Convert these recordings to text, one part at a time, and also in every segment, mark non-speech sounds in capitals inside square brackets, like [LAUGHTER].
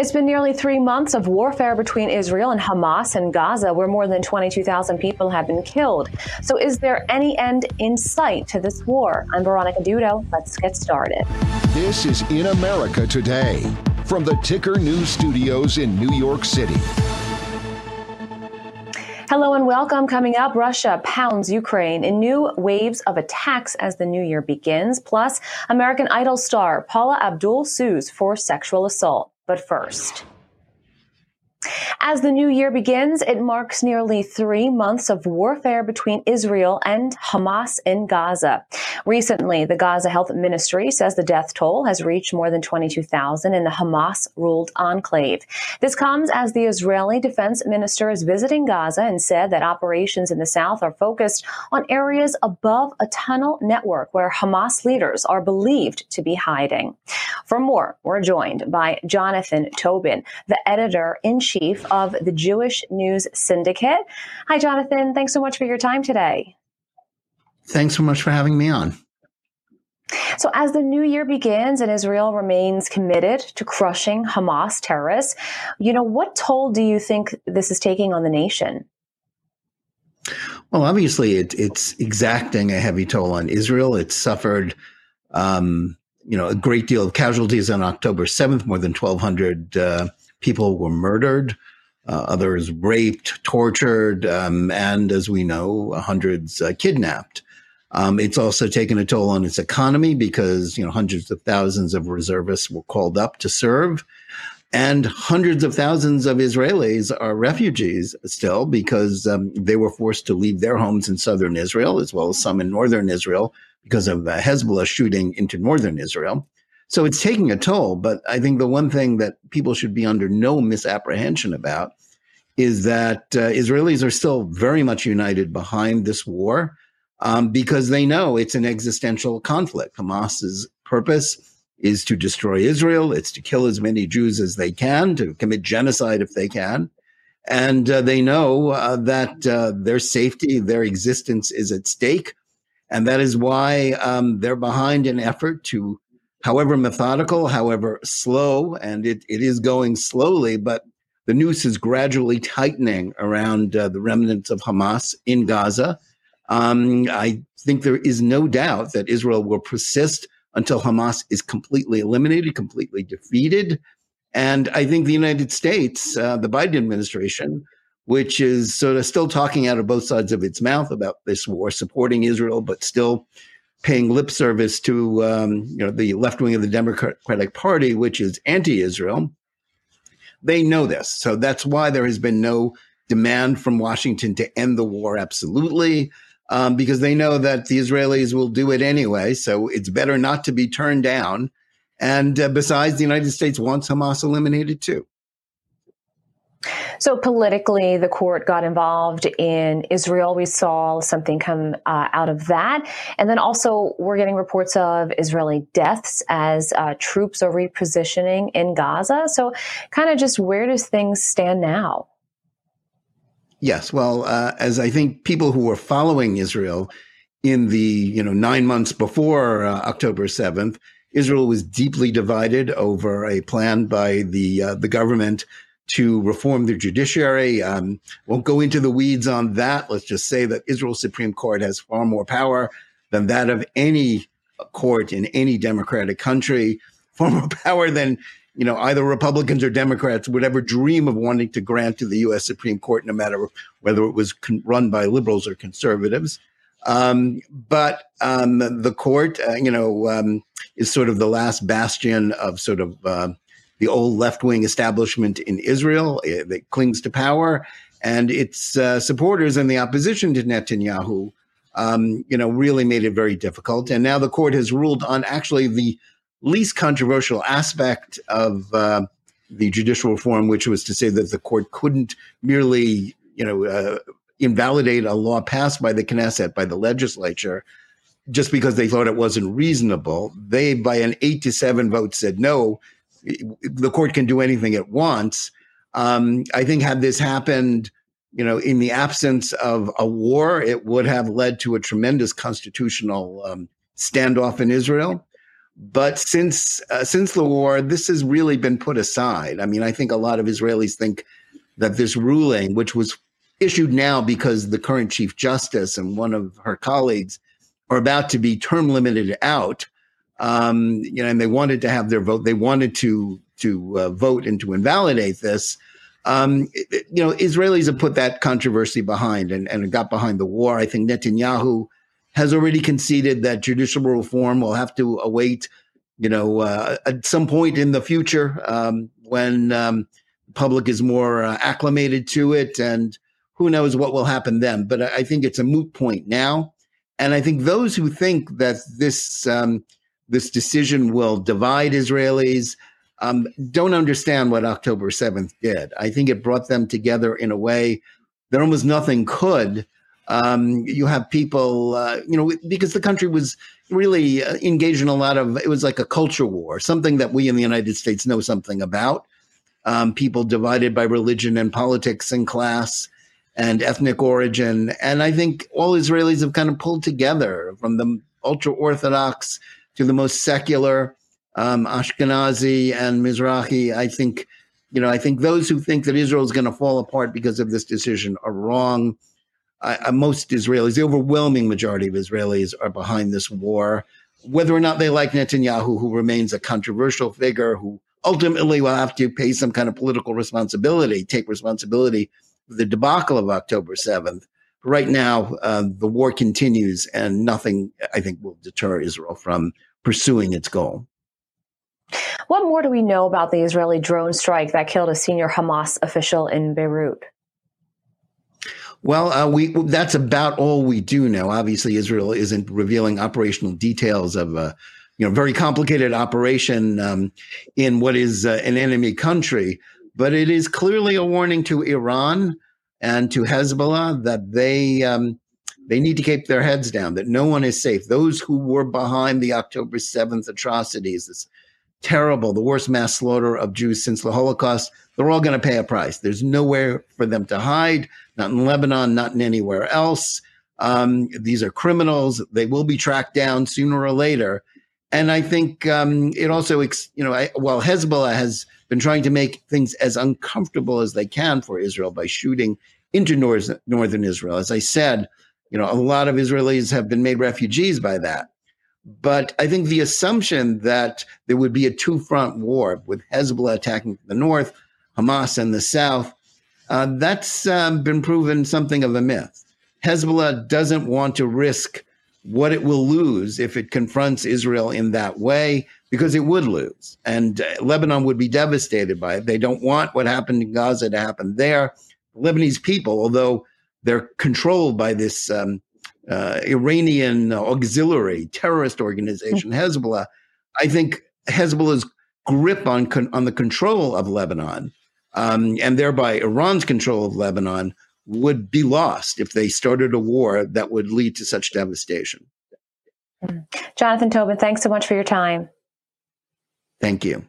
It's been nearly three months of warfare between Israel and Hamas in Gaza, where more than 22,000 people have been killed. So, is there any end in sight to this war? I'm Veronica Dudo. Let's get started. This is In America Today from the Ticker News Studios in New York City. Hello and welcome. Coming up, Russia pounds Ukraine in new waves of attacks as the new year begins. Plus, American Idol star Paula Abdul sues for sexual assault. But first, as the new year begins, it marks nearly three months of warfare between Israel and Hamas in Gaza. Recently, the Gaza Health Ministry says the death toll has reached more than 22,000 in the Hamas ruled enclave. This comes as the Israeli defense minister is visiting Gaza and said that operations in the south are focused on areas above a tunnel network where Hamas leaders are believed to be hiding. For more, we're joined by Jonathan Tobin, the editor in chief of the Jewish News Syndicate. Hi, Jonathan. Thanks so much for your time today. Thanks so much for having me on. So, as the new year begins and Israel remains committed to crushing Hamas terrorists, you know, what toll do you think this is taking on the nation? Well, obviously, it, it's exacting a heavy toll on Israel. It's suffered, um, you know, a great deal of casualties on October 7th. More than 1,200 uh, people were murdered, uh, others raped, tortured, um, and as we know, hundreds uh, kidnapped. Um, it's also taken a toll on its economy because you know hundreds of thousands of reservists were called up to serve, and hundreds of thousands of Israelis are refugees still because um, they were forced to leave their homes in southern Israel as well as some in northern Israel because of uh, Hezbollah shooting into northern Israel. So it's taking a toll. But I think the one thing that people should be under no misapprehension about is that uh, Israelis are still very much united behind this war um, because they know it's an existential conflict. Hamas's purpose is to destroy Israel. It's to kill as many Jews as they can, to commit genocide if they can. And uh, they know uh, that uh, their safety, their existence is at stake. And that is why um, they're behind an effort to however methodical, however slow, and it, it is going slowly, but the noose is gradually tightening around uh, the remnants of Hamas in Gaza. Um, I think there is no doubt that Israel will persist until Hamas is completely eliminated, completely defeated. And I think the United States, uh, the Biden administration, which is sort of still talking out of both sides of its mouth about this war, supporting Israel, but still paying lip service to um, you know the left wing of the Democratic Party, which is anti-Israel. They know this, so that's why there has been no demand from Washington to end the war absolutely, um, because they know that the Israelis will do it anyway. So it's better not to be turned down. And uh, besides, the United States wants Hamas eliminated too. So politically, the court got involved in Israel. We saw something come uh, out of that. And then also, we're getting reports of Israeli deaths as uh, troops are repositioning in Gaza. So, kind of just where does things stand now? Yes. Well, uh, as I think people who were following Israel in the you know nine months before uh, October seventh, Israel was deeply divided over a plan by the uh, the government to reform the judiciary. Um, won't go into the weeds on that. Let's just say that Israel's Supreme Court has far more power than that of any court in any democratic country, [LAUGHS] far more power than you know either Republicans or Democrats would ever dream of wanting to grant to the U.S. Supreme Court, no matter whether it was con- run by liberals or conservatives. Um, but um, the court, uh, you know, um, is sort of the last bastion of sort of uh, the old left wing establishment in Israel eh, that clings to power, and its uh, supporters and the opposition to Netanyahu, um, you know, really made it very difficult. And now the court has ruled on actually the least controversial aspect of uh, the judicial reform, which was to say that the court couldn't merely, you know, uh, invalidate a law passed by the Knesset, by the legislature, just because they thought it wasn't reasonable. They, by an eight to seven vote, said no the court can do anything it wants. Um, I think had this happened, you know, in the absence of a war, it would have led to a tremendous constitutional um, standoff in Israel. But since uh, since the war, this has really been put aside. I mean, I think a lot of Israelis think that this ruling, which was issued now because the current chief justice and one of her colleagues are about to be term limited out, um, you know, and they wanted to have their vote. They wanted to to uh, vote and to invalidate this. Um, you know, Israelis have put that controversy behind and, and got behind the war. I think Netanyahu has already conceded that judicial reform will have to await, you know, uh, at some point in the future um, when um, the public is more uh, acclimated to it, and who knows what will happen then. But I think it's a moot point now, and I think those who think that this um, this decision will divide Israelis um, don't understand what October 7th did. I think it brought them together in a way that almost nothing could. Um, you have people, uh, you know, because the country was really uh, engaged in a lot of, it was like a culture war, something that we in the United States know something about. Um, people divided by religion and politics and class and ethnic origin. And I think all Israelis have kind of pulled together from the ultra Orthodox to the most secular um, Ashkenazi and Mizrahi. I think, you know, I think those who think that Israel is going to fall apart because of this decision are wrong. I, most Israelis, the overwhelming majority of Israelis, are behind this war. Whether or not they like Netanyahu, who remains a controversial figure, who ultimately will have to pay some kind of political responsibility, take responsibility for the debacle of October 7th. Right now, uh, the war continues, and nothing, I think, will deter Israel from pursuing its goal. What more do we know about the Israeli drone strike that killed a senior Hamas official in Beirut? Well, uh, we that's about all we do know. Obviously, Israel isn't revealing operational details of a you know very complicated operation um, in what is uh, an enemy country, but it is clearly a warning to Iran and to Hezbollah that they um, they need to keep their heads down. That no one is safe. Those who were behind the October seventh atrocities, this terrible, the worst mass slaughter of Jews since the Holocaust, they're all going to pay a price. There's nowhere for them to hide, not in Lebanon, not in anywhere else. Um, these are criminals. They will be tracked down sooner or later. And I think um, it also, you know, I, while Hezbollah has been trying to make things as uncomfortable as they can for Israel by shooting into north, northern Israel, as I said, you know, a lot of Israelis have been made refugees by that. But I think the assumption that there would be a two front war with Hezbollah attacking the north, Hamas in the south, uh, that's um, been proven something of a myth. Hezbollah doesn't want to risk what it will lose if it confronts Israel in that way, because it would lose. And uh, Lebanon would be devastated by it. They don't want what happened in Gaza to happen there. The Lebanese people, although they're controlled by this um, uh, Iranian auxiliary terrorist organization. [LAUGHS] Hezbollah. I think Hezbollah's grip on con- on the control of Lebanon, um, and thereby Iran's control of Lebanon, would be lost if they started a war that would lead to such devastation. Jonathan Tobin, thanks so much for your time. Thank you.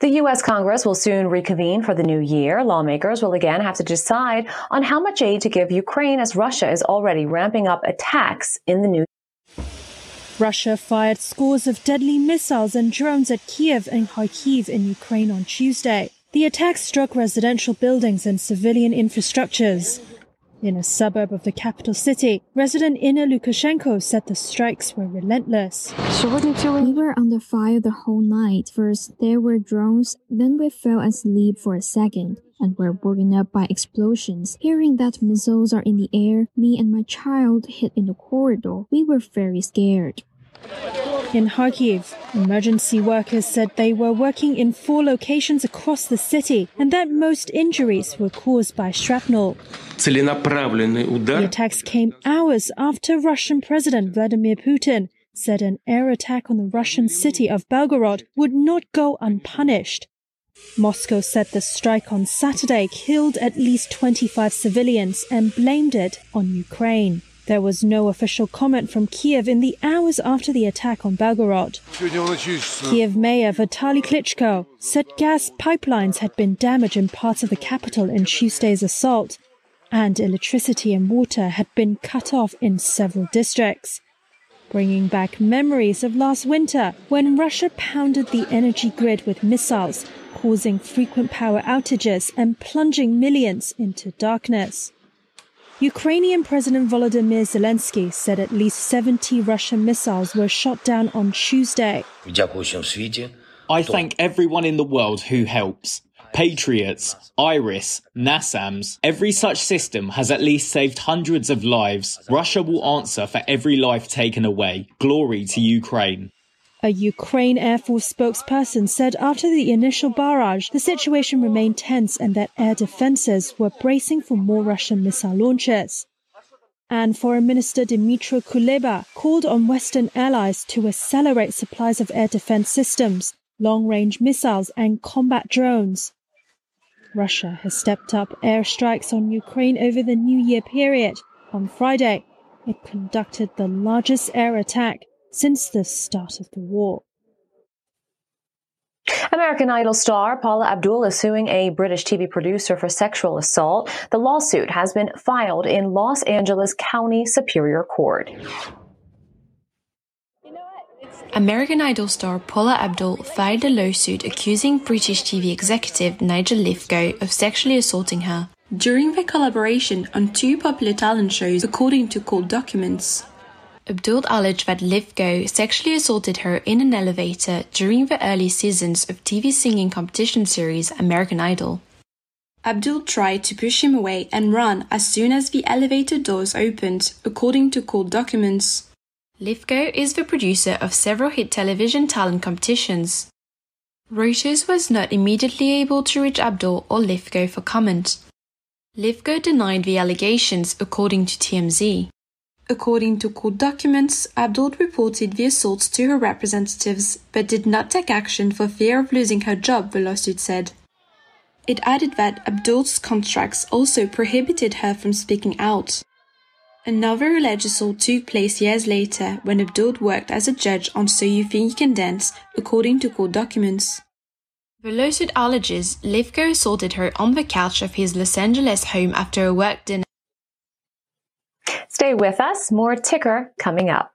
The U.S. Congress will soon reconvene for the new year. Lawmakers will again have to decide on how much aid to give Ukraine as Russia is already ramping up attacks in the new Russia fired scores of deadly missiles and drones at Kiev and Kharkiv in Ukraine on Tuesday. The attacks struck residential buildings and civilian infrastructures. In a suburb of the capital city, resident Inna Lukashenko said the strikes were relentless. We were under fire the whole night. First, there were drones, then we fell asleep for a second and were woken up by explosions. Hearing that missiles are in the air, me and my child hid in the corridor. We were very scared. In Kharkiv, emergency workers said they were working in four locations across the city and that most injuries were caused by shrapnel. The attacks came hours after Russian President Vladimir Putin said an air attack on the Russian city of Belgorod would not go unpunished. Moscow said the strike on Saturday killed at least 25 civilians and blamed it on Ukraine. There was no official comment from Kiev in the hours after the attack on Belgorod. Kiev Mayor Vitaly Klitschko said gas pipelines had been damaged in parts of the capital in Tuesday's assault, and electricity and water had been cut off in several districts. bringing back memories of last winter when Russia pounded the energy grid with missiles, causing frequent power outages and plunging millions into darkness. Ukrainian President Volodymyr Zelensky said at least 70 Russian missiles were shot down on Tuesday. I thank everyone in the world who helps. Patriots, IRIS, NASAMS, every such system has at least saved hundreds of lives. Russia will answer for every life taken away. Glory to Ukraine. A Ukraine Air Force spokesperson said after the initial barrage, the situation remained tense and that air defenses were bracing for more Russian missile launches. And Foreign Minister Dmytro Kuleba called on Western allies to accelerate supplies of air defense systems, long range missiles, and combat drones. Russia has stepped up airstrikes on Ukraine over the New Year period. On Friday, it conducted the largest air attack since the start of the war. American Idol star Paula Abdul is suing a British TV producer for sexual assault. The lawsuit has been filed in Los Angeles County Superior Court. American Idol star Paula Abdul filed a lawsuit accusing British TV executive Nigel Lythgoe of sexually assaulting her during their collaboration on two popular talent shows, according to court documents. Abdul alleged that Lythgoe sexually assaulted her in an elevator during the early seasons of TV singing competition series American Idol. Abdul tried to push him away and run as soon as the elevator doors opened, according to court documents. Lythgoe is the producer of several hit television talent competitions. Reuters was not immediately able to reach Abdul or Lythgoe for comment. Lythgoe denied the allegations, according to TMZ. According to court documents, Abdul reported the assaults to her representatives but did not take action for fear of losing her job, the lawsuit said. It added that Abdul's contracts also prohibited her from speaking out. Another alleged assault took place years later when Abdul worked as a judge on So You Think You Can Dance, according to court documents. The lawsuit alleges Lythgoe assaulted her on the couch of his Los Angeles home after a work dinner. Stay with us. More ticker coming up.